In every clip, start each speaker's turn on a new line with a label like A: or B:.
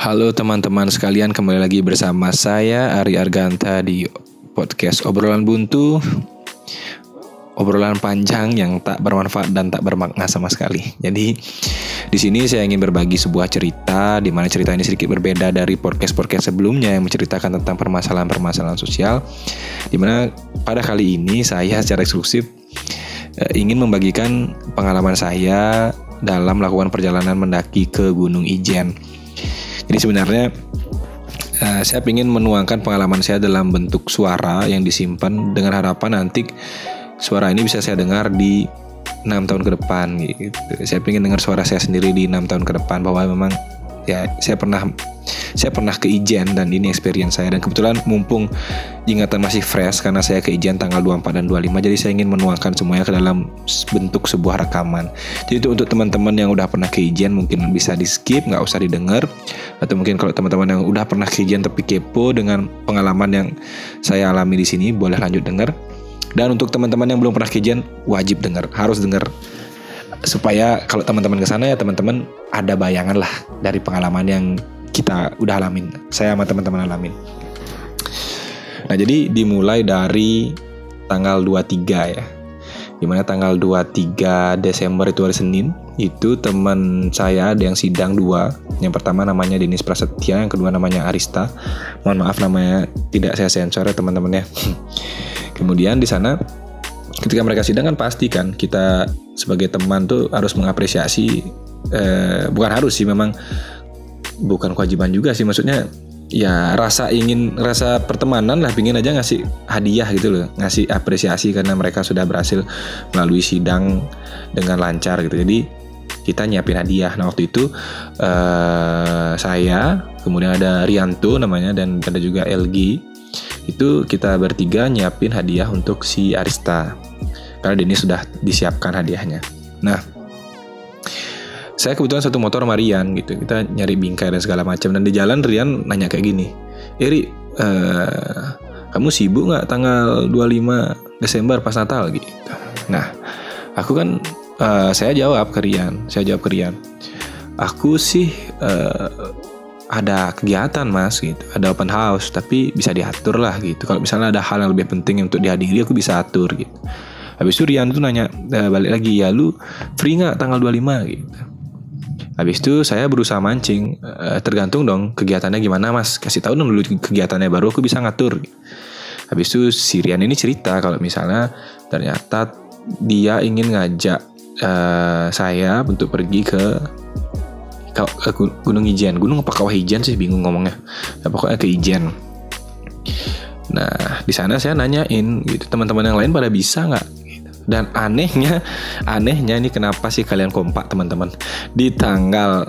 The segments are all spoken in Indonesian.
A: Halo teman-teman sekalian, kembali lagi bersama saya Ari Arganta di podcast Obrolan Buntu. Obrolan panjang yang tak bermanfaat dan tak bermakna sama sekali. Jadi di sini saya ingin berbagi sebuah cerita di mana cerita ini sedikit berbeda dari podcast-podcast sebelumnya yang menceritakan tentang permasalahan-permasalahan sosial. Di mana pada kali ini saya secara eksklusif eh, ingin membagikan pengalaman saya dalam melakukan perjalanan mendaki ke Gunung Ijen. Jadi sebenarnya uh, saya ingin menuangkan pengalaman saya dalam bentuk suara yang disimpan dengan harapan nanti suara ini bisa saya dengar di enam tahun ke depan gitu. Saya ingin dengar suara saya sendiri di enam tahun ke depan bahwa memang ya saya pernah saya pernah ke Ijen dan ini experience saya dan kebetulan mumpung ingatan masih fresh karena saya ke Ijen tanggal 24 dan 25 jadi saya ingin menuangkan semuanya ke dalam bentuk sebuah rekaman. Jadi itu untuk teman-teman yang udah pernah ke Ijen mungkin bisa di skip nggak usah didengar atau mungkin kalau teman-teman yang udah pernah ke Ijen tapi kepo dengan pengalaman yang saya alami di sini boleh lanjut dengar. Dan untuk teman-teman yang belum pernah ke Ijen wajib dengar, harus dengar supaya kalau teman-teman ke sana ya teman-teman ada bayangan lah dari pengalaman yang kita udah alamin. Saya sama teman-teman alamin. Nah, jadi dimulai dari tanggal 23 ya. Di mana tanggal 23 Desember itu hari Senin Itu teman saya ada yang sidang dua Yang pertama namanya Denis Prasetya Yang kedua namanya Arista Mohon maaf namanya tidak saya sensor ya teman-teman ya Kemudian di sana ketika mereka sidang kan pasti kan kita sebagai teman tuh harus mengapresiasi eh, bukan harus sih memang bukan kewajiban juga sih maksudnya ya rasa ingin rasa pertemanan lah pingin aja ngasih hadiah gitu loh ngasih apresiasi karena mereka sudah berhasil melalui sidang dengan lancar gitu. Jadi kita nyiapin hadiah. Nah waktu itu uh, saya kemudian ada Rianto namanya dan ada juga LG itu kita bertiga nyiapin hadiah untuk si Arista. Karena ini sudah disiapkan hadiahnya. Nah saya kebetulan satu motor sama Rian gitu. Kita nyari bingkai dan segala macam. Dan di jalan Rian nanya kayak gini Eri uh, kamu sibuk nggak tanggal 25 Desember pas Natal? Gitu. Nah aku kan uh, saya jawab ke Rian. Saya jawab ke Rian aku sih uh, ada kegiatan mas gitu. Ada open house tapi bisa diatur lah gitu. Kalau misalnya ada hal yang lebih penting untuk dihadiri aku bisa atur gitu. Habis itu Rian tuh nanya balik lagi ya lu free nggak tanggal 25 gitu Habis itu saya berusaha mancing, uh, tergantung dong kegiatannya gimana mas, kasih tahu dong dulu kegiatannya baru aku bisa ngatur. Habis itu Sirian ini cerita kalau misalnya ternyata dia ingin ngajak uh, saya untuk pergi ke ke Gunung Ijen. Gunung apa Kawah Ijen sih bingung ngomongnya. Ya, pokoknya ke Ijen. Nah di sana saya nanyain gitu teman-teman yang lain pada bisa nggak dan anehnya, anehnya ini kenapa sih kalian kompak teman-teman? Di tanggal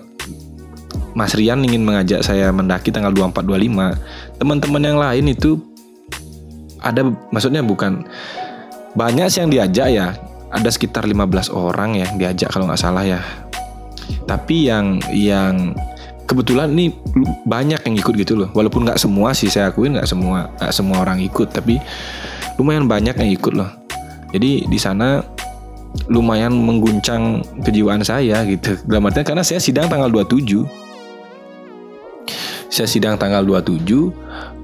A: Mas Rian ingin mengajak saya mendaki tanggal 24 25. Teman-teman yang lain itu ada maksudnya bukan banyak sih yang diajak ya. Ada sekitar 15 orang ya yang diajak kalau nggak salah ya. Tapi yang yang kebetulan ini banyak yang ikut gitu loh. Walaupun nggak semua sih saya akuin nggak semua gak semua orang ikut, tapi lumayan banyak yang ikut loh. Jadi di sana lumayan mengguncang kejiwaan saya gitu. Dalam artian karena saya sidang tanggal 27. Saya sidang tanggal 27 uh,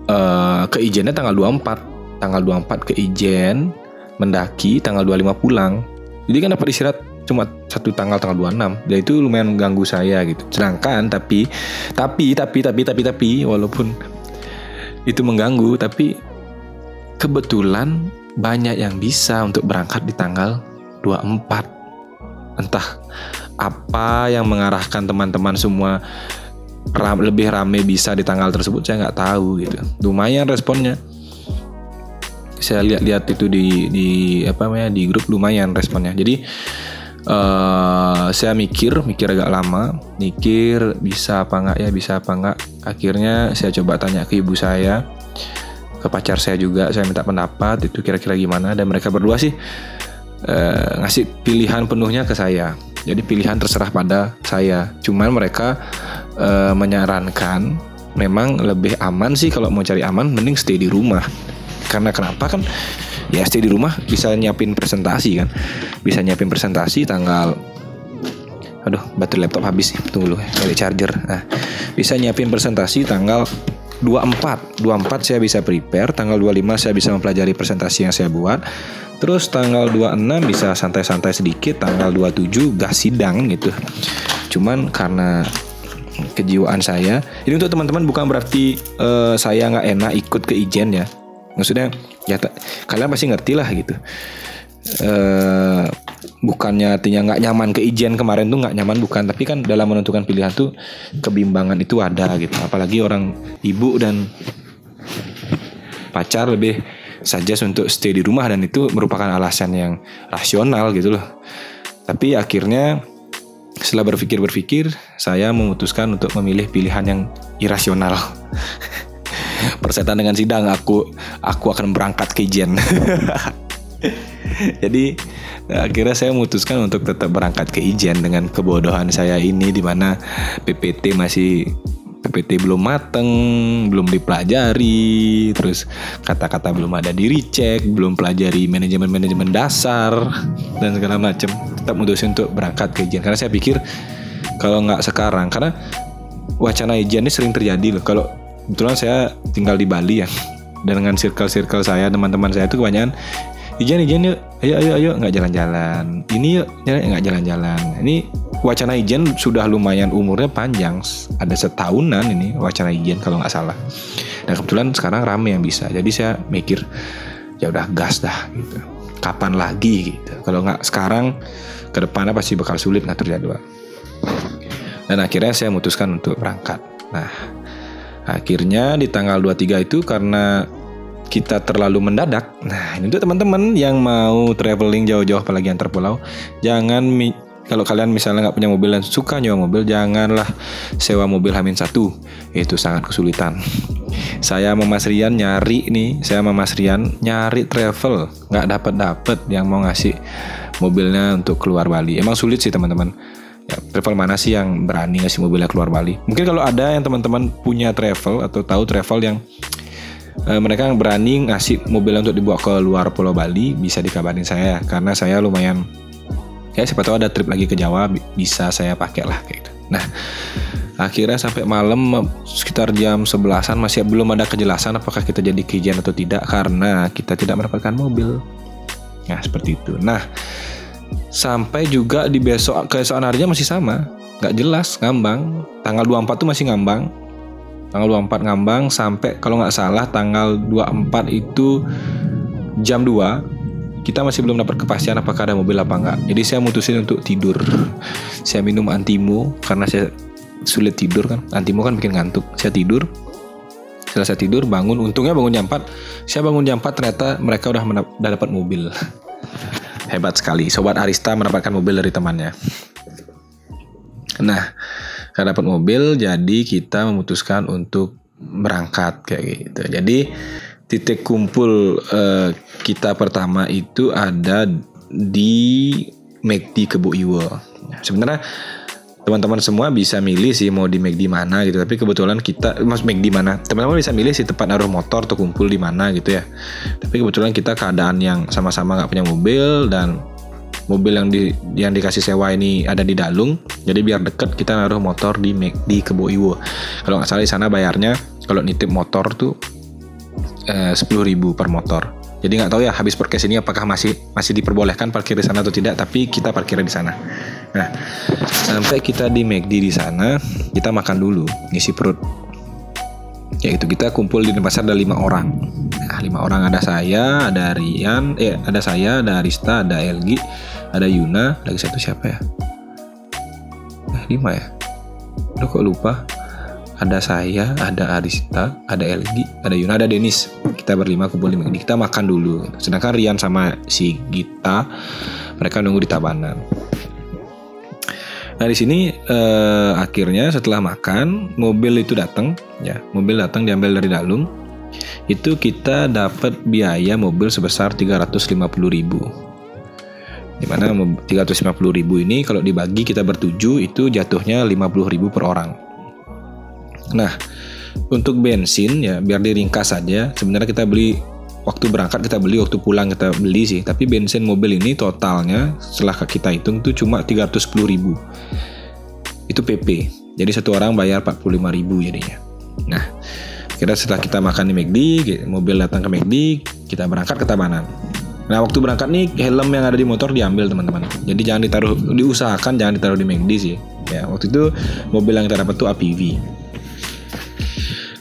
A: eh, ke Ijennya tanggal 24. Tanggal 24 ke Ijen, mendaki tanggal 25 pulang. Jadi kan dapat istirahat cuma satu tanggal tanggal 26 dan itu lumayan ganggu saya gitu. Sedangkan tapi tapi tapi tapi tapi tapi walaupun itu mengganggu tapi kebetulan banyak yang bisa untuk berangkat di tanggal 24. Entah apa yang mengarahkan teman-teman semua ram, lebih rame bisa di tanggal tersebut saya nggak tahu gitu. Lumayan responnya. Saya lihat-lihat itu di di apa namanya di grup lumayan responnya. Jadi uh, saya mikir mikir agak lama, mikir bisa apa nggak ya bisa apa nggak. Akhirnya saya coba tanya ke ibu saya ke pacar saya juga saya minta pendapat itu kira-kira gimana dan mereka berdua sih uh, ngasih pilihan penuhnya ke saya. Jadi pilihan terserah pada saya. Cuman mereka uh, menyarankan memang lebih aman sih kalau mau cari aman mending stay di rumah. Karena kenapa? Kan ya stay di rumah bisa nyiapin presentasi kan. Bisa nyiapin presentasi tanggal aduh baterai laptop habis nih tunggu dulu cari charger. Nah bisa nyiapin presentasi tanggal 24 24 saya bisa prepare tanggal 25 saya bisa mempelajari presentasi yang saya buat terus tanggal 26 bisa santai-santai sedikit tanggal 27 gas sidang gitu. Cuman karena kejiwaan saya ini untuk teman-teman bukan berarti uh, saya nggak enak ikut ke ijen ya. Maksudnya ya kalian pasti ngerti lah gitu uh, bukannya artinya nggak nyaman ke ijen kemarin tuh nggak nyaman bukan. Tapi kan dalam menentukan pilihan tuh kebimbangan itu ada gitu. Apalagi orang ibu dan pacar lebih saja untuk stay di rumah dan itu merupakan alasan yang rasional gitu loh. Tapi akhirnya setelah berpikir-berpikir saya memutuskan untuk memilih pilihan yang irasional. Persetan dengan sidang aku aku akan berangkat ke ijen Jadi akhirnya saya memutuskan untuk tetap berangkat ke Ijen dengan kebodohan saya ini di mana PPT masih PPT belum mateng, belum dipelajari, terus kata-kata belum ada di recheck, belum pelajari manajemen-manajemen dasar dan segala macam. Tetap memutuskan untuk berangkat ke Ijen karena saya pikir kalau nggak sekarang karena wacana Ijen ini sering terjadi loh. Kalau kebetulan saya tinggal di Bali ya dan dengan circle-circle saya teman-teman saya itu kebanyakan Ijan Ijan yuk. Ayo ayo ayo. Nggak jalan-jalan. Ini yuk. Nggak jalan-jalan. Ini wacana Ijan sudah lumayan umurnya panjang. Ada setahunan ini wacana Ijan kalau nggak salah. Dan kebetulan sekarang rame yang bisa. Jadi saya mikir ya udah gas dah gitu. Kapan lagi gitu. Kalau nggak sekarang ke depannya pasti bakal sulit ngatur jadwal. Dan akhirnya saya memutuskan untuk berangkat. Nah akhirnya di tanggal 23 itu karena kita terlalu mendadak. Nah, ini untuk teman-teman yang mau traveling jauh-jauh apalagi antar pulau, jangan kalau kalian misalnya nggak punya mobil dan suka nyewa mobil, janganlah sewa mobil Hamin satu. Itu sangat kesulitan. Saya sama Mas Rian nyari nih, saya sama Mas Rian nyari travel, nggak dapat dapat yang mau ngasih mobilnya untuk keluar Bali. Emang sulit sih teman-teman. Ya, travel mana sih yang berani ngasih mobilnya keluar Bali? Mungkin kalau ada yang teman-teman punya travel atau tahu travel yang uh, mereka berani ngasih mobil untuk dibawa ke luar Pulau Bali bisa dikabarin saya karena saya lumayan ya siapa tahu ada trip lagi ke Jawa bisa saya pakai lah kayak gitu. Nah akhirnya sampai malam sekitar jam sebelasan masih belum ada kejelasan apakah kita jadi kijian atau tidak karena kita tidak mendapatkan mobil. Nah seperti itu. Nah sampai juga di besok keesokan harinya masih sama nggak jelas ngambang tanggal 24 tuh masih ngambang tanggal 24 ngambang sampai kalau nggak salah tanggal 24 itu jam 2 kita masih belum dapat kepastian apakah ada mobil apa enggak. Jadi saya mutusin untuk tidur. Saya minum antimo karena saya sulit tidur kan. Antimo kan bikin ngantuk. Saya tidur. Setelah saya tidur bangun, untungnya bangun jam 4. Saya bangun jam 4 ternyata mereka udah, udah dapat mobil. Hebat sekali. Sobat Arista mendapatkan mobil dari temannya. Nah, karena dapat mobil jadi kita memutuskan untuk berangkat kayak gitu. Jadi titik kumpul uh, kita pertama itu ada di McD Kebu Iwo. Sebenarnya teman-teman semua bisa milih sih mau di McD mana gitu tapi kebetulan kita mas McD mana? Teman-teman bisa milih sih tempat naruh motor atau kumpul di mana gitu ya. Tapi kebetulan kita keadaan yang sama-sama nggak punya mobil dan mobil yang di yang dikasih sewa ini ada di Dalung. Jadi biar deket kita naruh motor di di Kebo Iwo. Kalau nggak salah di sana bayarnya kalau nitip motor tuh eh, sepuluh ribu per motor. Jadi nggak tahu ya habis podcast ini apakah masih masih diperbolehkan parkir di sana atau tidak tapi kita parkir di sana. Nah sampai kita di McD di sana kita makan dulu ngisi perut. Ya itu kita kumpul di pasar ada lima orang. Nah lima orang. Ada saya ada Rian eh ada saya ada Arista ada Elgi ada Yuna lagi satu siapa ya eh lima ya Udah kok lupa ada saya, ada Arista, ada Elgi, ada Yuna, ada Denis. Kita berlima kumpul di Kita makan dulu. Sedangkan Rian sama si Gita mereka nunggu di Tabanan. Nah di sini eh, akhirnya setelah makan mobil itu datang, ya mobil datang diambil dari Dalung. Itu kita dapat biaya mobil sebesar 350 ribu di mana 350 ribu ini kalau dibagi kita bertuju itu jatuhnya 50 ribu per orang nah untuk bensin ya biar diringkas saja sebenarnya kita beli waktu berangkat kita beli waktu pulang kita beli sih tapi bensin mobil ini totalnya setelah kita hitung tuh cuma 310 ribu itu PP. Jadi satu orang bayar 45 ribu jadinya. Nah, kira setelah kita makan di McD, mobil datang ke McD, kita berangkat ke Tabanan. Nah waktu berangkat nih helm yang ada di motor diambil teman-teman. Jadi jangan ditaruh, diusahakan jangan ditaruh di McD sih. Ya waktu itu mobil yang kita dapat tuh APV.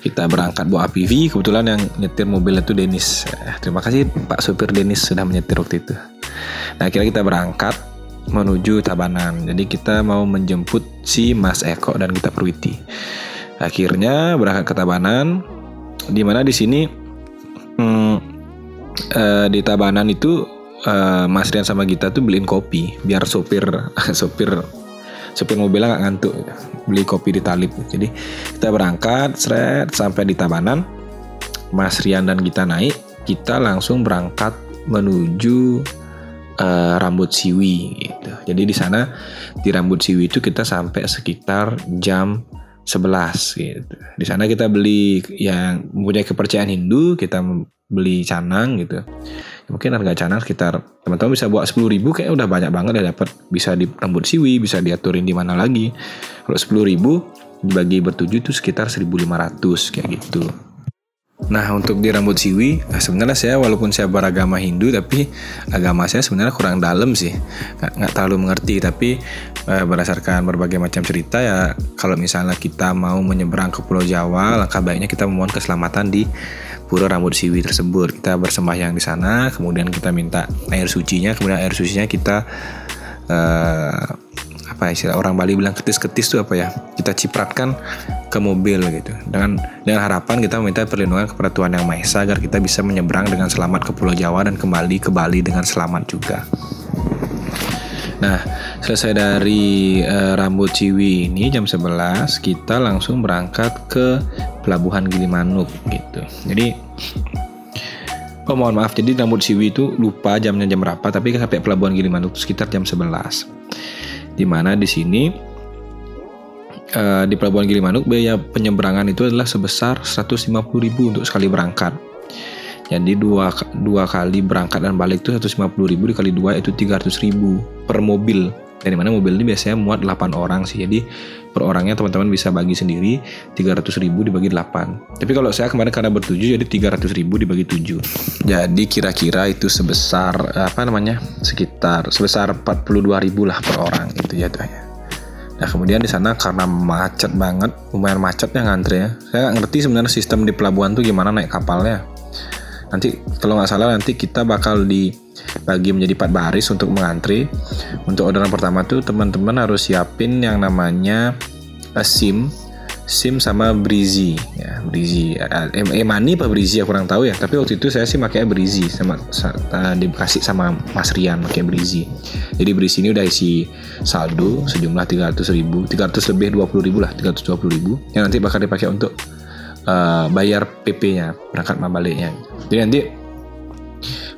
A: Kita berangkat bawa APV, kebetulan yang nyetir mobilnya tuh Denis. Eh, terima kasih Pak supir Denis sudah menyetir waktu itu. Nah akhirnya kita berangkat menuju Tabanan. Jadi kita mau menjemput si Mas Eko dan kita Perwiti. Akhirnya berangkat ke Tabanan, di mana di sini hmm, uh, di Tabanan itu uh, Mas Rian sama Gita tuh beliin kopi biar sopir sopir sopir mobilnya nggak ngantuk. Beli kopi di Talib. Jadi kita berangkat seret sampai di Tabanan. Mas Rian dan Gita naik. Kita langsung berangkat menuju uh, Rambut Siwi gitu. Jadi di sana di Rambut Siwi itu kita sampai sekitar jam 11 gitu. Di sana kita beli yang mempunyai kepercayaan Hindu, kita beli canang gitu mungkin harga canang sekitar teman-teman bisa buat sepuluh ribu kayak udah banyak banget ya dapat bisa di rambut siwi bisa diaturin di mana lagi. Kalau sepuluh ribu dibagi bertujuh itu sekitar 1500 kayak gitu. Nah untuk di rambut siwi eh, sebenarnya saya walaupun saya beragama Hindu tapi agama saya sebenarnya kurang dalam sih. Nggak, nggak terlalu mengerti tapi eh, berdasarkan berbagai macam cerita ya kalau misalnya kita mau menyeberang ke Pulau Jawa langkah baiknya kita memohon keselamatan di pura rambut siwi tersebut. Kita bersembahyang di sana kemudian kita minta air sucinya kemudian air sucinya kita uh, apa istilah orang Bali bilang ketis-ketis itu apa ya? Kita cipratkan ke mobil gitu. Dengan dengan harapan kita meminta perlindungan kepada Tuhan yang Maha Esa agar kita bisa menyeberang dengan selamat ke Pulau Jawa dan kembali ke Bali dengan selamat juga. Nah, selesai dari uh, Rambut Ciwi ini jam 11 kita langsung berangkat ke Pelabuhan Gilimanuk gitu. Jadi Oh mohon maaf, jadi Rambut Ciwi itu lupa jamnya jam berapa, tapi sampai Pelabuhan Gilimanuk sekitar jam 11. Di mana di sini uh, di Pelabuhan Gilimanuk biaya penyeberangan itu adalah sebesar 150.000 untuk sekali berangkat. Jadi dua, dua kali berangkat dan balik itu 150 ribu dikali dua itu 300 ribu per mobil. Dari mana mobil ini biasanya muat 8 orang sih. Jadi per orangnya teman-teman bisa bagi sendiri 300 ribu dibagi 8. Tapi kalau saya kemarin karena bertujuh jadi 300 ribu dibagi 7. Jadi kira-kira itu sebesar apa namanya sekitar sebesar 42 ribu lah per orang itu ya Nah kemudian di sana karena macet banget, lumayan macetnya ngantri ya. Saya nggak ngerti sebenarnya sistem di pelabuhan tuh gimana naik kapalnya nanti kalau nggak salah nanti kita bakal dibagi menjadi empat baris untuk mengantri. Untuk orderan pertama tuh teman-teman harus siapin yang namanya uh, SIM. SIM sama Breezy ya Breezy. Eh, eh Mani apa Breezy ya kurang tahu ya. Tapi waktu itu saya sih pakai Breezy sama dikasih sama Mas Rian pakai Breezy. Jadi Breezy ini udah isi saldo sejumlah 300 ribu 300 lebih 20 ribu lah 320 ribu. Yang nanti bakal dipakai untuk uh, bayar PP-nya berangkat sama baliknya. Jadi nanti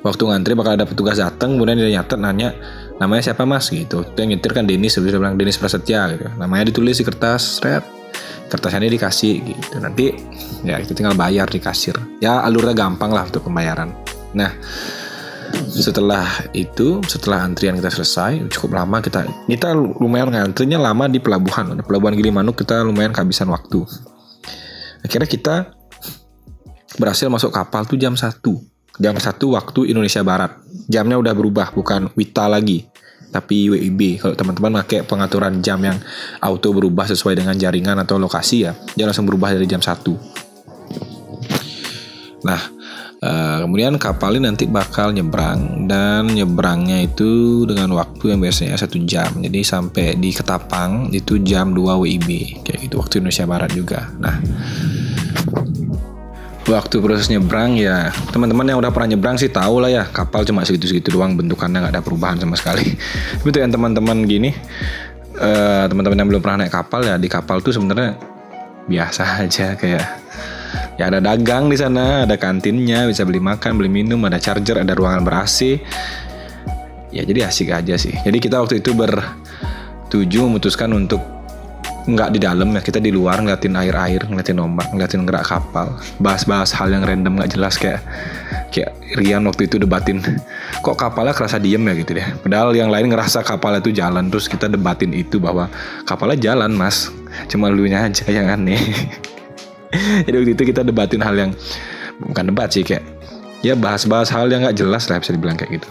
A: waktu ngantri bakal ada petugas datang kemudian dia nyatet nanya namanya siapa mas? Gitu. Itu yang nyetir kan Denis sebelum bilang Denis Prasetya gitu. Namanya ditulis di kertas red kertasnya ini dikasih gitu. Nanti ya itu tinggal bayar di kasir ya alurnya gampang lah untuk pembayaran. Nah setelah itu setelah antrian kita selesai cukup lama kita kita lumayan ngantrinya lama di pelabuhan. Pelabuhan Gilimanuk kita lumayan kehabisan waktu akhirnya kita berhasil masuk kapal tuh jam 1 jam 1 waktu Indonesia Barat. Jamnya udah berubah bukan WITA lagi tapi WIB kalau teman-teman pakai pengaturan jam yang auto berubah sesuai dengan jaringan atau lokasi ya dia langsung berubah dari jam 1 nah Uh, kemudian kapal ini nanti bakal nyebrang dan nyebrangnya itu dengan waktu yang biasanya satu jam. Jadi sampai di Ketapang itu jam 2 WIB kayak gitu waktu Indonesia Barat juga. Nah waktu proses nyebrang ya teman-teman yang udah pernah nyebrang sih tahu lah ya kapal cuma segitu-segitu doang bentukannya nggak ada perubahan sama sekali. Tuh yang teman-teman gini uh, teman-teman yang belum pernah naik kapal ya di kapal tuh sebenarnya biasa aja kayak ya ada dagang di sana ada kantinnya bisa beli makan beli minum ada charger ada ruangan ber AC ya jadi asik aja sih. Jadi kita waktu itu bertujuh memutuskan untuk nggak di dalam ya kita di luar ngeliatin air-air ngeliatin ombak ngeliatin gerak kapal. Bahas-bahas hal yang random nggak jelas kayak kayak Rian waktu itu debatin kok kapalnya kerasa diem ya? gitu deh. Padahal yang lain ngerasa kapal itu jalan terus kita debatin itu bahwa kapalnya jalan mas. Cuma lu aja yang aneh jadi waktu itu kita debatin hal yang bukan debat sih kayak ya bahas-bahas hal yang nggak jelas lah bisa dibilang kayak gitu.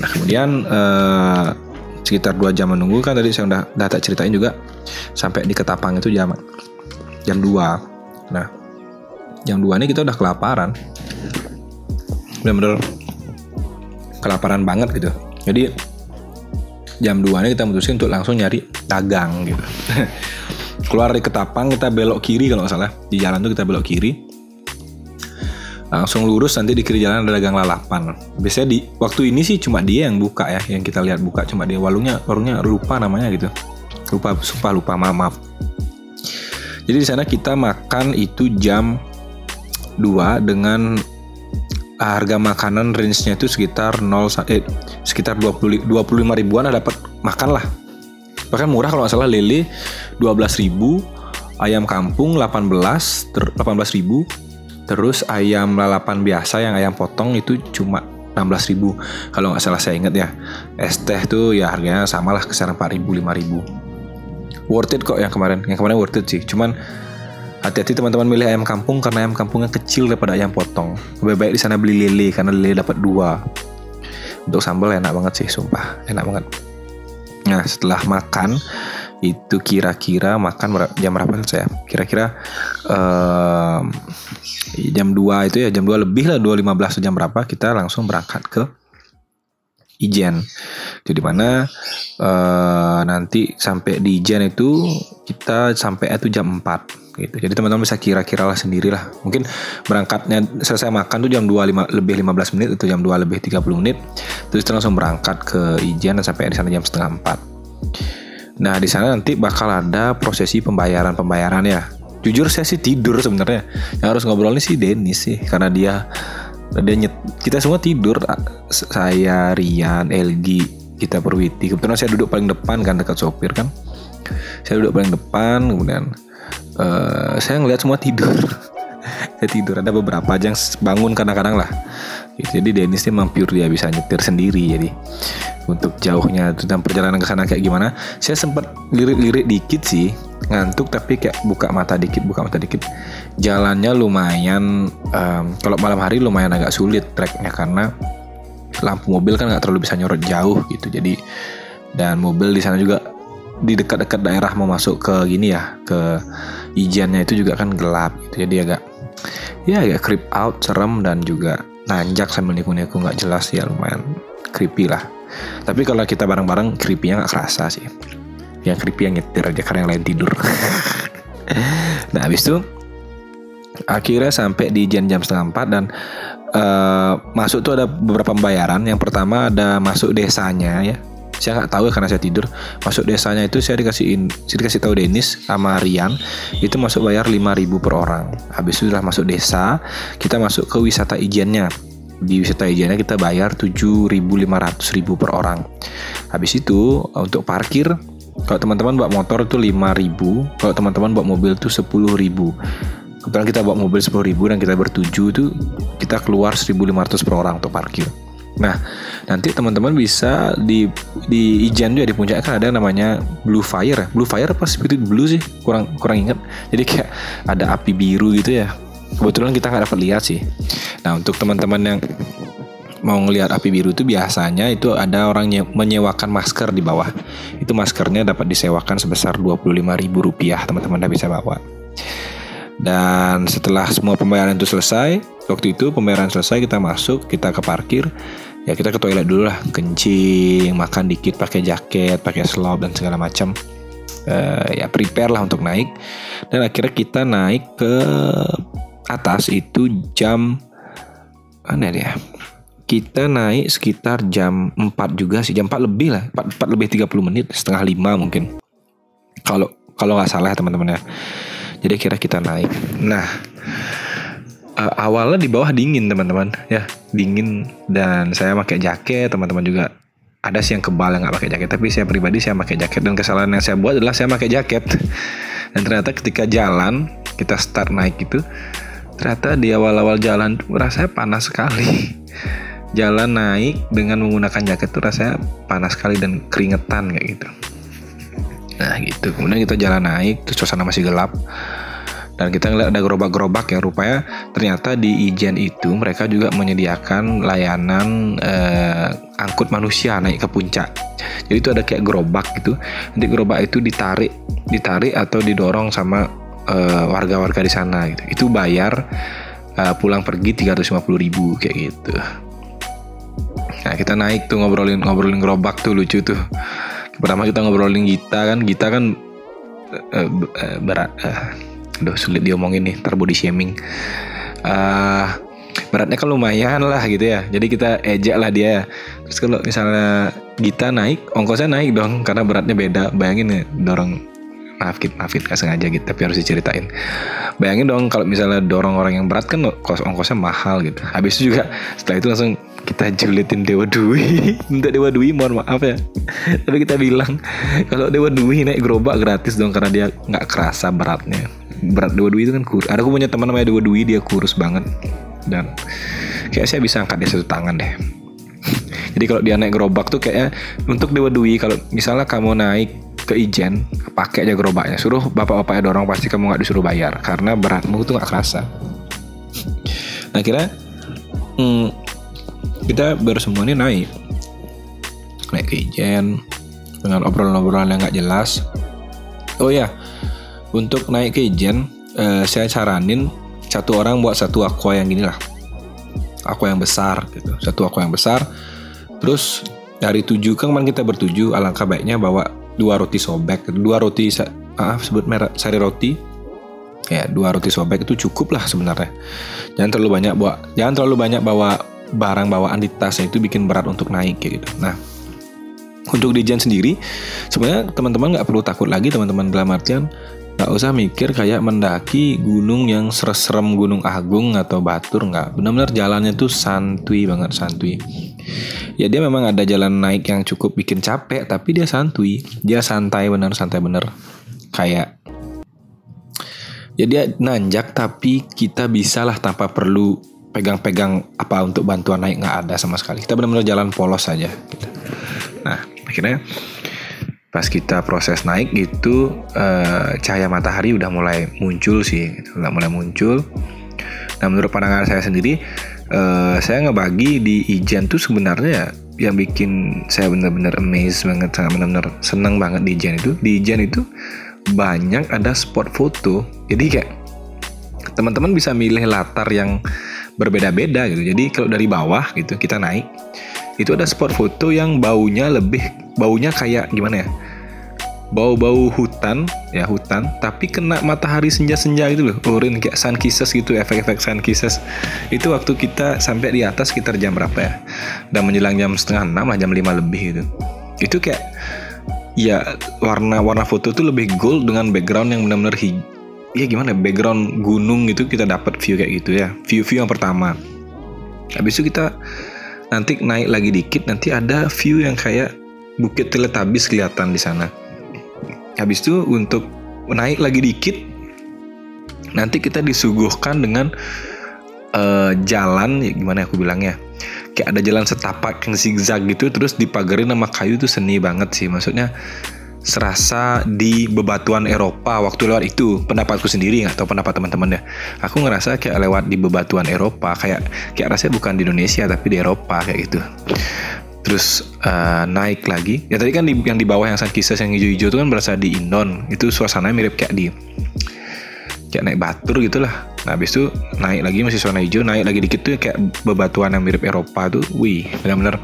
A: Nah kemudian uh, sekitar dua jam menunggu kan tadi saya udah, tak ceritain juga sampai di Ketapang itu jam jam 2 nah jam 2 ini kita udah kelaparan. Bener-bener kelaparan banget gitu. Jadi jam 2 ini kita memutuskan untuk langsung nyari dagang gitu keluar dari Ketapang kita belok kiri kalau nggak salah. Di jalan tuh kita belok kiri. Langsung lurus nanti di kiri jalan ada dagang lalapan. Biasanya di waktu ini sih cuma dia yang buka ya yang kita lihat buka. Cuma dia warungnya warungnya lupa namanya gitu. Lupa sumpah lupa maaf, maaf. jadi di sana kita makan itu jam 2 dengan harga makanan range-nya itu sekitar 0 eh, sekitar 20 25 ribuan dapat makan lah. Bahkan murah kalau nggak salah lele 12 ribu ayam kampung 18 18 ribu Terus ayam lalapan biasa yang ayam potong itu cuma 16.000 kalau nggak salah saya ingat ya. Es teh tuh ya harganya sama lah kisaran 4.000 5.000. Worth it kok yang kemarin. Yang kemarin worth it sih. Cuman hati-hati teman-teman milih ayam kampung karena ayam kampungnya kecil daripada ayam potong. Lebih baik di sana beli lele karena lele dapat dua. Untuk sambal enak banget sih, sumpah enak banget. Nah setelah makan itu kira-kira makan jam berapa saya? Kira-kira um, jam 2 itu ya jam 2 lebih lah 2.15 jam berapa kita langsung berangkat ke Ijen. Jadi mana uh, nanti sampai di Ijen itu kita sampai itu jam 4 gitu. Jadi teman-teman bisa kira-kira lah sendiri lah. Mungkin berangkatnya selesai makan tuh jam 2 5, lebih 15 menit atau jam 2 lebih 30 menit. Terus langsung berangkat ke Ijen dan sampai di sana jam setengah 4. Nah, di sana nanti bakal ada prosesi pembayaran-pembayaran ya. Jujur saya sih tidur sebenarnya. Yang harus ngobrol ini sih Denis sih karena dia dia nyet, kita semua tidur. Saya Rian Elgi kita Perwiti. Kebetulan saya duduk paling depan kan dekat sopir kan. Saya duduk paling depan kemudian uh, saya ngeliat semua tidur. Saya tidur. Ada beberapa aja yang bangun kadang-kadang lah jadi Dennis ini mampir dia bisa nyetir sendiri jadi untuk jauhnya tentang perjalanan ke sana kayak gimana. Saya sempat lirik-lirik dikit sih ngantuk tapi kayak buka mata dikit buka mata dikit. Jalannya lumayan um, kalau malam hari lumayan agak sulit treknya karena lampu mobil kan nggak terlalu bisa nyorot jauh gitu. Jadi dan mobil di sana juga di dekat-dekat daerah mau masuk ke gini ya ke ijannya itu juga kan gelap gitu. Jadi agak ya agak creep out serem dan juga nanjak sambil niku-niku nggak jelas ya lumayan creepy lah. Tapi kalau kita bareng-bareng creepy-nya nggak kerasa sih. Yang creepy yang nyetir aja karena yang lain tidur. Nah habis itu akhirnya sampai di jam jam setengah empat dan uh, masuk tuh ada beberapa pembayaran. Yang pertama ada masuk desanya ya saya nggak tahu ya karena saya tidur masuk desanya itu saya dikasih saya dikasih tahu Denis sama Rian itu masuk bayar 5000 per orang habis itu sudah masuk desa kita masuk ke wisata ijennya di wisata ijennya kita bayar 7.500 ribu per orang habis itu untuk parkir kalau teman-teman bawa motor itu 5000, kalau teman-teman bawa mobil itu 10000. Kebetulan kita bawa mobil 10000 dan kita bertujuh itu kita keluar 1500 per orang untuk parkir. Nah, nanti teman-teman bisa di di Ijen juga di puncak kan ada namanya Blue Fire. Blue Fire apa Spirit Blue sih? Kurang kurang ingat. Jadi kayak ada api biru gitu ya. Kebetulan kita nggak dapat lihat sih. Nah, untuk teman-teman yang mau ngelihat api biru itu biasanya itu ada orang menyewakan masker di bawah. Itu maskernya dapat disewakan sebesar ribu rupiah teman-teman udah bisa bawa. Dan setelah semua pembayaran itu selesai, waktu itu pembayaran selesai kita masuk, kita ke parkir, ya kita ke toilet dulu lah, kencing, makan dikit, pakai jaket, pakai slop dan segala macam. Uh, ya prepare lah untuk naik. Dan akhirnya kita naik ke atas itu jam mana ya kita naik sekitar jam 4 juga sih jam 4 lebih lah 4, 4 lebih 30 menit setengah 5 mungkin. Kalau kalau nggak salah ya teman-teman ya jadi kira kita naik. Nah uh, awalnya di bawah dingin teman-teman ya. Dingin dan saya pakai jaket. Teman-teman juga ada sih yang kebal yang nggak pakai jaket. Tapi saya pribadi saya pakai jaket. Dan kesalahan yang saya buat adalah saya pakai jaket. Dan ternyata ketika jalan kita start naik itu ternyata di awal-awal jalan rasanya panas sekali. Jalan naik dengan menggunakan jaket itu rasanya panas sekali dan keringetan kayak gitu nah gitu. Kemudian kita jalan naik terus suasana masih gelap. Dan kita ngeliat ada gerobak-gerobak yang rupanya ternyata di Ijen itu mereka juga menyediakan layanan eh, angkut manusia naik ke puncak. Jadi itu ada kayak gerobak gitu. Nanti gerobak itu ditarik ditarik atau didorong sama eh, warga-warga di sana gitu. Itu bayar uh, pulang pergi 350 ribu kayak gitu. Nah kita naik tuh ngobrolin ngobrolin gerobak tuh lucu tuh pertama kita ngobrolin Gita kan Gita kan uh, uh, berat uh, Aduh sulit diomongin nih, ntar body shaming. Uh, beratnya kan lumayan lah gitu ya. Jadi kita ejek lah dia. Terus kalau misalnya kita naik, ongkosnya naik dong karena beratnya beda. Bayangin ya dorong maaf kita maaf kita sengaja gitu tapi harus diceritain bayangin dong kalau misalnya dorong orang yang berat kan kos ongkosnya mahal gitu habis itu juga setelah itu langsung kita julitin Dewa Dwi untuk Dewa Dwi mohon maaf ya tapi kita bilang kalau Dewa Dwi naik gerobak gratis dong karena dia nggak kerasa beratnya berat Dewa Dwi itu kan kurus. Ada aku punya teman namanya Dewa Dwi dia kurus banget dan kayak saya bisa angkat dia satu tangan deh. Jadi kalau dia naik gerobak tuh kayaknya untuk Dewa Dwi kalau misalnya kamu naik ke Ijen pakai aja gerobaknya suruh bapak-bapaknya dorong pasti kamu nggak disuruh bayar karena beratmu tuh nggak kerasa. Nah kira hmm, kita baru semua ini naik. Naik ke Ijen dengan obrolan-obrolan yang nggak jelas. Oh ya, untuk naik ke Ijen uh, saya saranin satu orang buat satu aqua yang gini lah aqua yang besar gitu satu aqua yang besar. Terus dari tujuh kan kita bertujuh alangkah baiknya bawa dua roti sobek. Dua roti ah sebut merek sari roti. Ya dua roti sobek itu cukup lah sebenarnya. Jangan terlalu banyak bawa jangan terlalu banyak bawa barang bawaan di tasnya itu bikin berat untuk naik kayak gitu nah untuk Dijan sendiri sebenarnya teman-teman nggak perlu takut lagi teman-teman dalam artian Gak usah mikir kayak mendaki gunung yang serem Gunung Agung atau Batur nggak. Benar-benar jalannya tuh santuy banget santuy. Ya dia memang ada jalan naik yang cukup bikin capek, tapi dia santuy. Dia santai bener santai bener. Kayak ya dia nanjak tapi kita bisa lah tanpa perlu pegang-pegang apa untuk bantuan naik nggak ada sama sekali. Kita benar-benar jalan polos saja. Gitu. Nah akhirnya pas kita proses naik gitu cahaya matahari udah mulai muncul sih gitu. udah mulai muncul nah menurut pandangan saya sendiri uh, saya ngebagi di Ijen tuh sebenarnya yang bikin saya benar-benar amazed banget sangat benar-benar senang banget di Ijen itu di Ijen itu banyak ada spot foto jadi kayak teman-teman bisa milih latar yang berbeda-beda gitu. Jadi kalau dari bawah gitu kita naik itu ada spot foto yang baunya lebih baunya kayak gimana ya? Bau-bau hutan ya hutan tapi kena matahari senja-senja gitu loh. Orange kayak sun kisses gitu efek-efek sun kisses. Itu waktu kita sampai di atas sekitar jam berapa ya? Dan menjelang jam setengah enam lah jam lima lebih gitu. Itu kayak ya warna warna foto tuh lebih gold dengan background yang benar-benar hijau ya gimana background gunung gitu kita dapat view kayak gitu ya. View view yang pertama. Habis itu kita nanti naik lagi dikit nanti ada view yang kayak bukit teletabis kelihatan di sana. Habis itu untuk naik lagi dikit nanti kita disuguhkan dengan uh, jalan ya gimana aku bilangnya. Kayak ada jalan setapak yang zigzag gitu terus dipagarin sama kayu itu seni banget sih. Maksudnya serasa di bebatuan Eropa waktu lewat itu. Pendapatku sendiri atau pendapat teman-teman ya aku ngerasa kayak lewat di bebatuan Eropa kayak kayak rasanya bukan di Indonesia tapi di Eropa kayak gitu. Terus uh, naik lagi. Ya tadi kan di, yang di bawah yang San Kisses yang hijau-hijau itu kan berasa di Indon. Itu suasananya mirip kayak di kayak naik batur gitulah. Nah habis itu naik lagi masih suasana hijau naik lagi dikit tuh kayak bebatuan yang mirip Eropa tuh. Wih benar-benar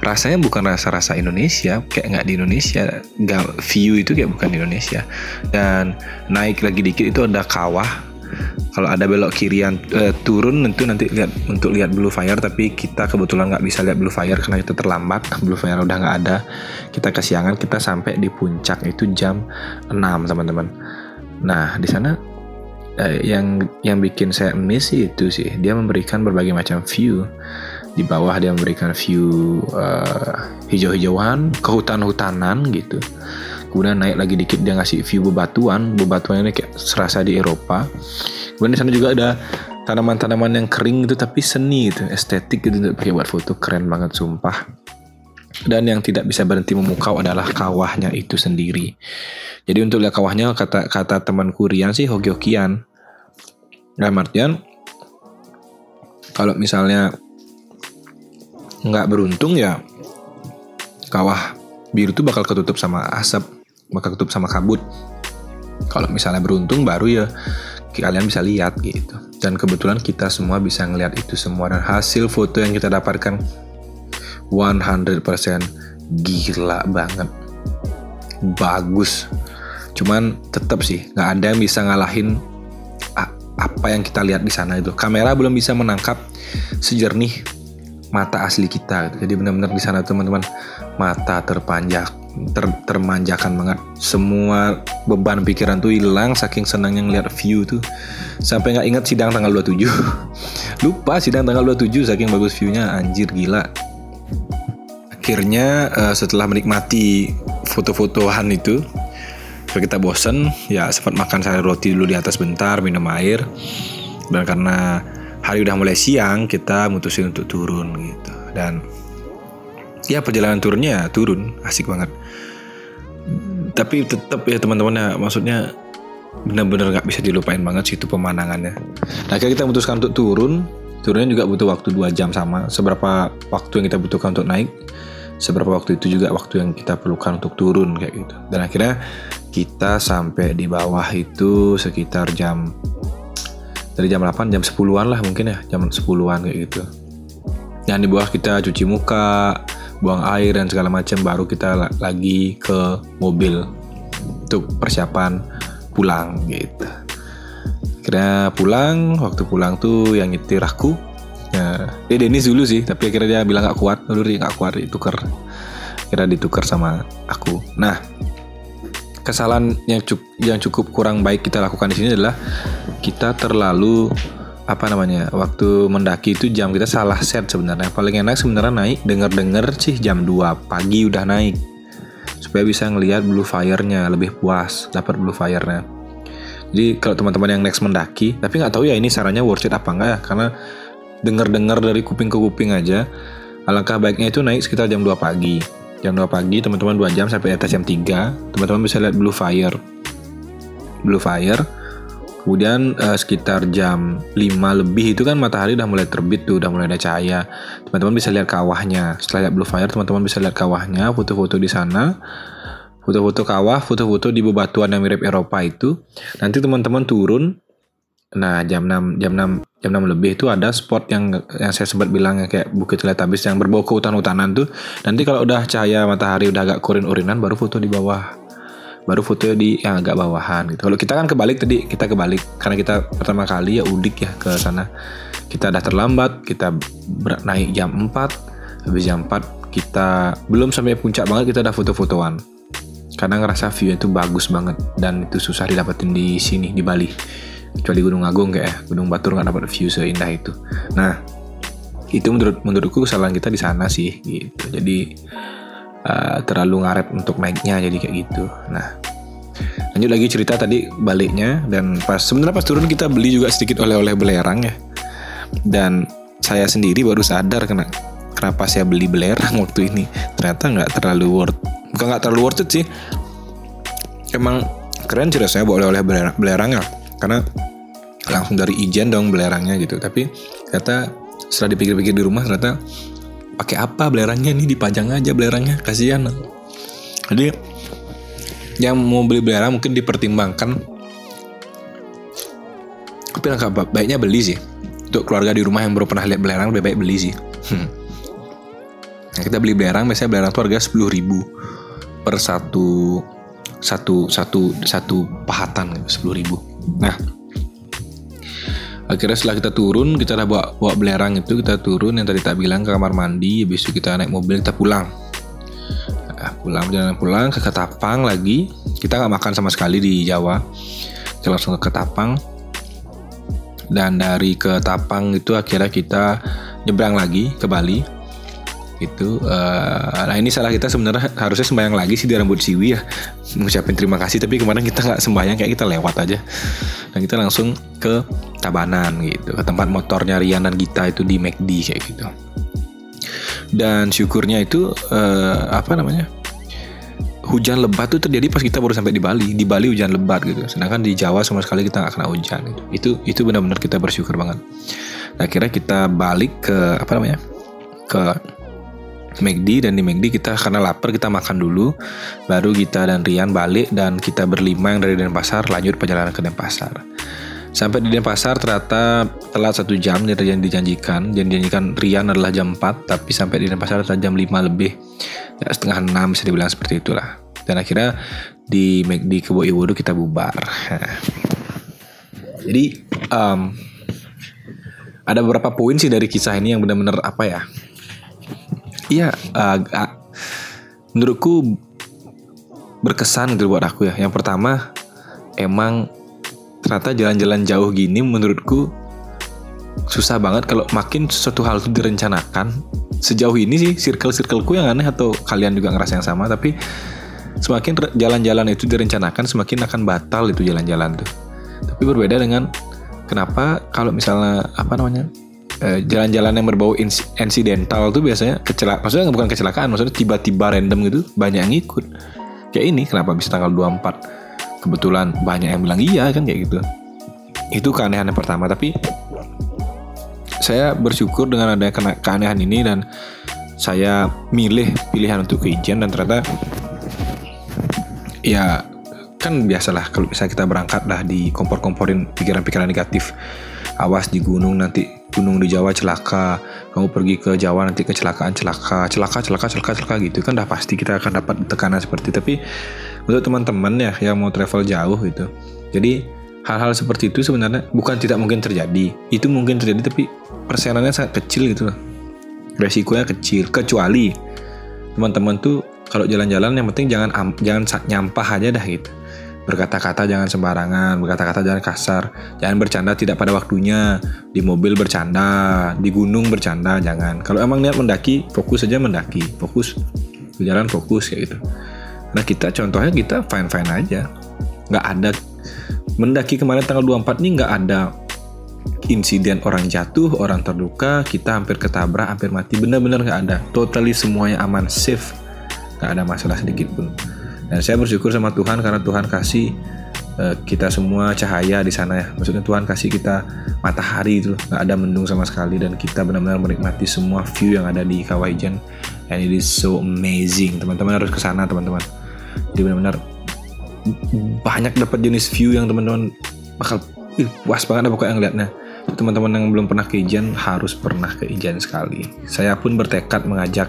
A: rasanya bukan rasa-rasa Indonesia kayak nggak di Indonesia. Gak, view itu kayak bukan di Indonesia. Dan naik lagi dikit itu ada kawah. Kalau ada belok kirian uh, turun tentu nanti lihat untuk lihat blue fire. Tapi kita kebetulan nggak bisa lihat blue fire karena itu terlambat. Blue fire udah nggak ada. Kita kesiangan kita sampai di puncak itu jam 6 teman-teman. Nah di sana uh, yang yang bikin saya miss itu sih dia memberikan berbagai macam view di bawah dia memberikan view uh, hijau-hijauan ke hutan-hutanan gitu. Kemudian naik lagi dikit dia ngasih view bebatuan. Bebatuan ini kayak serasa di Eropa. Kemudian di sana juga ada tanaman-tanaman yang kering gitu tapi seni gitu estetik gitu pakai buat foto. Keren banget sumpah. Dan yang tidak bisa berhenti memukau adalah kawahnya itu sendiri. Jadi untuk lihat kawahnya kata kata temanku Rian sih hoki-hokian. Nah, artian kalau misalnya nggak beruntung ya kawah biru itu bakal ketutup sama asap, bakal ketutup sama kabut. Kalau misalnya beruntung baru ya kalian bisa lihat gitu. Dan kebetulan kita semua bisa ngelihat itu semua dan hasil foto yang kita dapatkan 100% gila banget bagus cuman tetap sih nggak ada yang bisa ngalahin apa yang kita lihat di sana itu kamera belum bisa menangkap sejernih mata asli kita gitu. jadi benar-benar di sana teman-teman mata terpanjak ter, termanjakan banget. Semua beban pikiran tuh hilang saking senangnya ngeliat view tuh. Sampai nggak ingat sidang tanggal 27 lupa sidang tanggal 27 saking bagus viewnya. Anjir gila. Akhirnya uh, setelah menikmati foto-fotoan itu kita bosen. Ya sempat makan sari roti dulu di atas bentar minum air. Dan karena hari udah mulai siang kita mutusin untuk turun gitu. Dan ya perjalanan turunnya turun asik banget. Tapi tetap ya teman-teman ya maksudnya benar-benar nggak bisa dilupain banget sih itu pemandangannya. Nah kita memutuskan untuk turun. Turunnya juga butuh waktu dua jam sama. Seberapa waktu yang kita butuhkan untuk naik seberapa waktu itu juga waktu yang kita perlukan untuk turun kayak gitu. Dan akhirnya kita sampai di bawah itu sekitar jam dari jam 8 jam 10-an lah mungkin ya jam 10-an kayak gitu dan di bawah kita cuci muka buang air dan segala macam baru kita lagi ke mobil untuk persiapan pulang gitu akhirnya pulang waktu pulang tuh yang nyetir aku Ya, eh Dennis dulu sih, tapi akhirnya dia bilang gak kuat, dulu dia gak kuat ditukar. Kira ditukar sama aku. Nah, kesalahan yang cukup, yang cukup kurang baik kita lakukan di sini adalah kita terlalu apa namanya waktu mendaki itu jam kita salah set sebenarnya. Paling enak sebenarnya naik denger denger sih jam 2 pagi udah naik. Supaya bisa ngelihat blue fire-nya lebih puas dapat blue fire-nya. Jadi kalau teman-teman yang next mendaki tapi nggak tahu ya ini sarannya worth it apa enggak ya karena dengar-dengar dari kuping ke kuping aja alangkah baiknya itu naik sekitar jam 2 pagi jam 2 pagi teman-teman 2 jam sampai atas jam 3 teman-teman bisa lihat blue fire. Blue fire. Kemudian uh, sekitar jam 5 lebih itu kan matahari udah mulai terbit tuh udah mulai ada cahaya. Teman-teman bisa lihat kawahnya setelah lihat blue fire teman-teman bisa lihat kawahnya foto-foto di sana. Foto-foto kawah foto-foto di bebatuan yang mirip Eropa itu. Nanti teman-teman turun. Nah, jam 6 jam 6 jam 6 lebih itu ada spot yang yang saya sempat bilang kayak Bukit Teletabis yang berbau ke hutan-hutanan tuh. Nanti kalau udah cahaya matahari udah agak kurin-urinan baru foto di bawah. Baru foto di yang agak bawahan gitu. Kalau kita kan kebalik tadi, kita kebalik karena kita pertama kali ya udik ya ke sana. Kita udah terlambat, kita naik jam 4. Habis jam 4 kita belum sampai puncak banget kita udah foto-fotoan. Karena ngerasa view itu bagus banget dan itu susah didapetin di sini di Bali kecuali Gunung Agung kayak Gunung Batur nggak dapat view seindah itu. Nah itu menurut menurutku kesalahan kita di sana sih gitu. Jadi uh, terlalu ngaret untuk naiknya jadi kayak gitu. Nah lanjut lagi cerita tadi baliknya dan pas sebenarnya pas turun kita beli juga sedikit oleh-oleh belerang ya. Dan saya sendiri baru sadar kena kenapa saya beli belerang waktu ini. Ternyata nggak terlalu worth bukan nggak terlalu worth it sih. Emang keren sih rasanya oleh-oleh belerang, belerang ya karena langsung dari ijen dong belerangnya gitu. Tapi kata setelah dipikir-pikir di rumah ternyata pakai apa belerangnya? Ini dipajang aja belerangnya kasihan. Jadi yang mau beli belerang mungkin dipertimbangkan. Tapi langkah baiknya beli sih. Untuk keluarga di rumah yang baru pernah lihat belerang lebih baik beli sih. Hmm. nah, kita beli belerang biasanya belerang itu harga sepuluh ribu per satu satu satu satu pahatan sepuluh ribu Nah, akhirnya setelah kita turun, kita udah bawa, bawa belerang itu, kita turun yang tadi tak bilang ke kamar mandi, habis itu kita naik mobil, kita pulang. Nah, pulang, jalan pulang ke Ketapang lagi. Kita nggak makan sama sekali di Jawa. Kita langsung ke Ketapang. Dan dari Ketapang itu akhirnya kita nyebrang lagi ke Bali itu uh, nah ini salah kita sebenarnya harusnya sembahyang lagi sih di rambut siwi ya. Ngucapin terima kasih tapi kemarin kita nggak sembahyang kayak kita lewat aja. Dan kita langsung ke Tabanan gitu ke tempat motornya Rian dan Gita itu di McD kayak gitu. Dan syukurnya itu uh, apa namanya hujan lebat tuh terjadi pas kita baru sampai di Bali. Di Bali hujan lebat gitu. Sedangkan di Jawa sama sekali kita nggak kena hujan gitu. itu itu benar-benar kita bersyukur banget. Nah akhirnya kita balik ke apa namanya ke McD dan di McD kita karena lapar kita makan dulu. Baru kita dan Rian balik dan kita berlima yang dari Denpasar lanjut perjalanan ke Denpasar. Sampai di Denpasar ternyata telat satu jam dari yang dijanjikan. Yang dijanjikan Rian adalah jam 4 tapi sampai di Denpasar ternyata jam 5 lebih. Ya setengah 6 bisa dibilang seperti itulah. Dan akhirnya di McD Kebo Iwodo kita bubar. Jadi um, ada beberapa poin sih dari kisah ini yang benar-benar apa ya Iya, agak menurutku berkesan gitu buat aku ya. Yang pertama, emang ternyata jalan-jalan jauh gini menurutku susah banget kalau makin sesuatu hal itu direncanakan. Sejauh ini sih circle-circleku yang aneh atau kalian juga ngerasa yang sama, tapi semakin jalan-jalan itu direncanakan semakin akan batal itu jalan-jalan tuh. Tapi berbeda dengan kenapa kalau misalnya apa namanya jalan-jalan yang berbau insidental tuh biasanya kecelakaan maksudnya bukan kecelakaan maksudnya tiba-tiba random gitu banyak yang ikut kayak ini kenapa bisa tanggal 24 kebetulan banyak yang bilang iya kan kayak gitu. Itu keanehan yang pertama tapi saya bersyukur dengan adanya keanehan ini dan saya milih pilihan untuk ke Ijen dan ternyata ya kan biasalah kalau misalnya kita berangkat dah di kompor-komporin pikiran-pikiran negatif awas di gunung nanti gunung di Jawa celaka, kamu pergi ke Jawa nanti kecelakaan celaka, celaka, celaka, celaka, celaka gitu kan udah pasti kita akan dapat tekanan seperti itu. Tapi untuk teman-teman ya yang mau travel jauh gitu, jadi hal-hal seperti itu sebenarnya bukan tidak mungkin terjadi, itu mungkin terjadi tapi persenannya sangat kecil gitu, resikonya kecil. Kecuali teman-teman tuh kalau jalan-jalan yang penting jangan jangan nyampah aja dah gitu Berkata-kata jangan sembarangan, berkata-kata jangan kasar, jangan bercanda tidak pada waktunya. Di mobil bercanda, di gunung bercanda, jangan. Kalau emang niat mendaki, fokus saja mendaki, fokus berjalan fokus kayak gitu. Nah kita contohnya kita fine fine aja, nggak ada mendaki kemarin tanggal 24 ini nggak ada insiden orang jatuh, orang terluka, kita hampir ketabrak, hampir mati, benar-benar nggak ada. Totally semuanya aman, safe, nggak ada masalah sedikit pun. Dan saya bersyukur sama Tuhan karena Tuhan kasih uh, kita semua cahaya di sana ya. Maksudnya Tuhan kasih kita matahari itu loh, nggak ada mendung sama sekali dan kita benar-benar menikmati semua view yang ada di Kawaijan. And it is so amazing. Teman-teman harus ke sana teman-teman. Jadi benar-benar banyak dapat jenis view yang teman-teman bakal uh, puas banget pokoknya ngeliatnya teman-teman yang belum pernah ke Ijen harus pernah ke Ijen sekali. Saya pun bertekad mengajak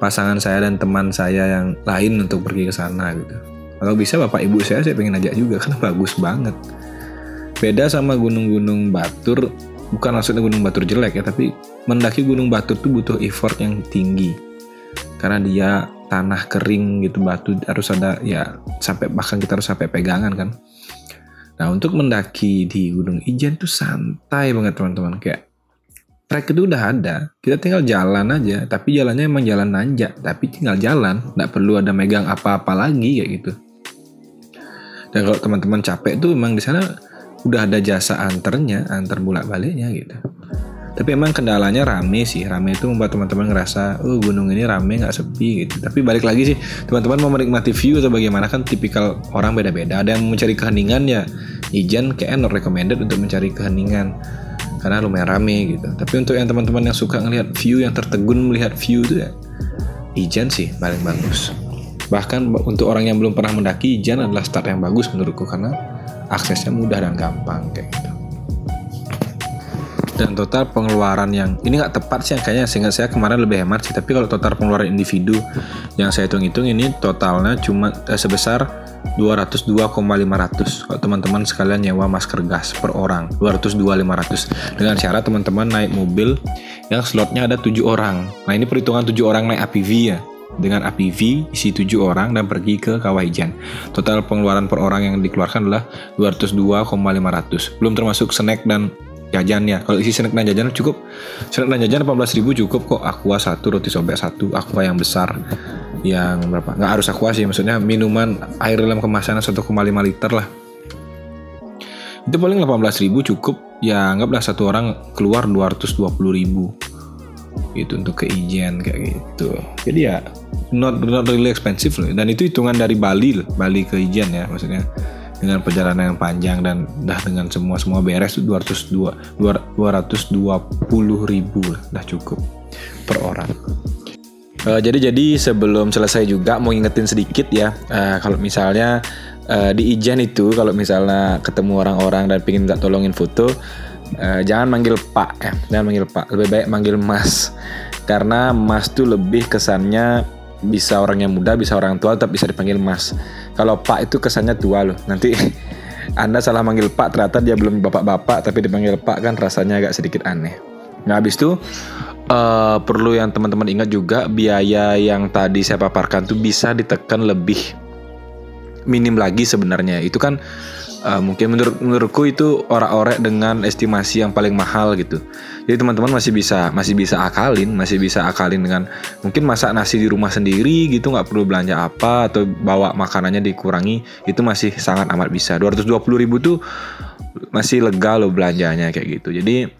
A: pasangan saya dan teman saya yang lain untuk pergi ke sana gitu. Kalau bisa bapak ibu saya saya pengen ajak juga karena bagus banget. Beda sama gunung-gunung Batur, bukan maksudnya gunung Batur jelek ya, tapi mendaki gunung Batur tuh butuh effort yang tinggi. Karena dia tanah kering gitu batu harus ada ya sampai bahkan kita harus sampai pegangan kan. Nah untuk mendaki di Gunung Ijen tuh santai banget teman-teman kayak track itu udah ada. Kita tinggal jalan aja. Tapi jalannya emang jalan nanjak. Tapi tinggal jalan. Nggak perlu ada megang apa-apa lagi kayak gitu. Dan kalau teman-teman capek tuh emang di sana udah ada jasa anternya antar bolak baliknya gitu. Tapi emang kendalanya rame sih. Rame itu membuat teman-teman ngerasa oh gunung ini rame nggak sepi gitu. Tapi balik lagi sih teman-teman mau menikmati view atau bagaimana kan tipikal orang beda-beda. Ada yang mencari keheningan ya Ijan kayak not recommended untuk mencari keheningan karena lumayan rame gitu. Tapi untuk yang teman-teman yang suka ngelihat view yang tertegun melihat view itu ya Ijan sih paling bagus. Bahkan untuk orang yang belum pernah mendaki Ijan adalah start yang bagus menurutku karena aksesnya mudah dan gampang kayak gitu. Dan total pengeluaran yang ini nggak tepat sih kayaknya sehingga saya kemarin lebih hemat sih. Tapi kalau total pengeluaran individu yang saya hitung-hitung ini totalnya cuma eh, sebesar 202,500 kalau teman-teman sekalian nyewa masker gas per orang 202,500 dengan syarat teman-teman naik mobil yang slotnya ada tujuh orang. Nah ini perhitungan tujuh orang naik APV ya. Dengan APV isi tujuh orang dan pergi ke Kawaijan. Total pengeluaran per orang yang dikeluarkan adalah 202,500 belum termasuk snack dan jajan ya kalau isi snack dan jajan cukup. Snack dan jajan 18 ribu cukup kok. Aqua satu roti sobek satu aqua yang besar yang berapa? Nggak harus aqua sih maksudnya minuman air dalam kemasan 1,5 liter lah. Itu paling 18 ribu cukup. Ya anggaplah satu orang keluar 220 ribu. Itu untuk keijen kayak gitu. Jadi ya not not really expensive loh. Dan itu hitungan dari Bali loh Bali ke Ijen ya maksudnya. Dengan perjalanan yang panjang dan dah dengan semua semua beres tuh 202 220 ribu dah cukup per orang. Uh, jadi jadi sebelum selesai juga mau ingetin sedikit ya uh, kalau misalnya uh, di Ijen itu kalau misalnya ketemu orang-orang dan pingin nggak tolongin foto uh, jangan manggil Pak ya jangan manggil Pak lebih baik manggil Mas karena Mas tuh lebih kesannya bisa orang yang muda bisa orang tua tetap bisa dipanggil Mas kalau Pak itu kesannya tua loh. Nanti Anda salah manggil Pak ternyata dia belum bapak-bapak tapi dipanggil Pak kan rasanya agak sedikit aneh. Nah habis itu uh, perlu yang teman-teman ingat juga biaya yang tadi saya paparkan tuh bisa ditekan lebih minim lagi sebenarnya. Itu kan uh, mungkin menurut menurutku itu orang-orang dengan estimasi yang paling mahal gitu. Jadi teman-teman masih bisa masih bisa akalin, masih bisa akalin dengan mungkin masak nasi di rumah sendiri gitu nggak perlu belanja apa atau bawa makanannya dikurangi itu masih sangat amat bisa. 220 ribu tuh masih lega loh belanjanya kayak gitu. Jadi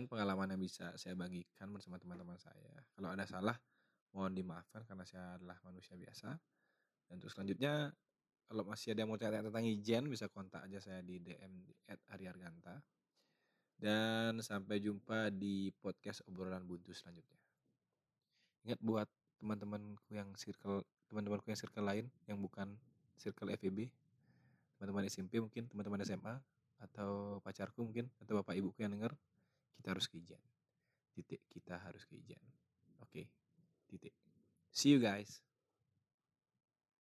A: sekian pengalaman yang bisa saya bagikan bersama teman-teman saya. Kalau ada salah mohon dimaafkan karena saya adalah manusia biasa. Dan untuk selanjutnya kalau masih ada yang mau tanya tentang ijen bisa kontak aja saya di DM at Ariarganta dan sampai jumpa di podcast obrolan buntu selanjutnya. Ingat buat teman-temanku yang circle teman-temanku yang circle lain yang bukan circle FEB teman-teman SMP mungkin teman-teman SMA atau pacarku mungkin atau bapak ibuku yang dengar kita harus ke titik kita harus ke oke okay. titik. See you guys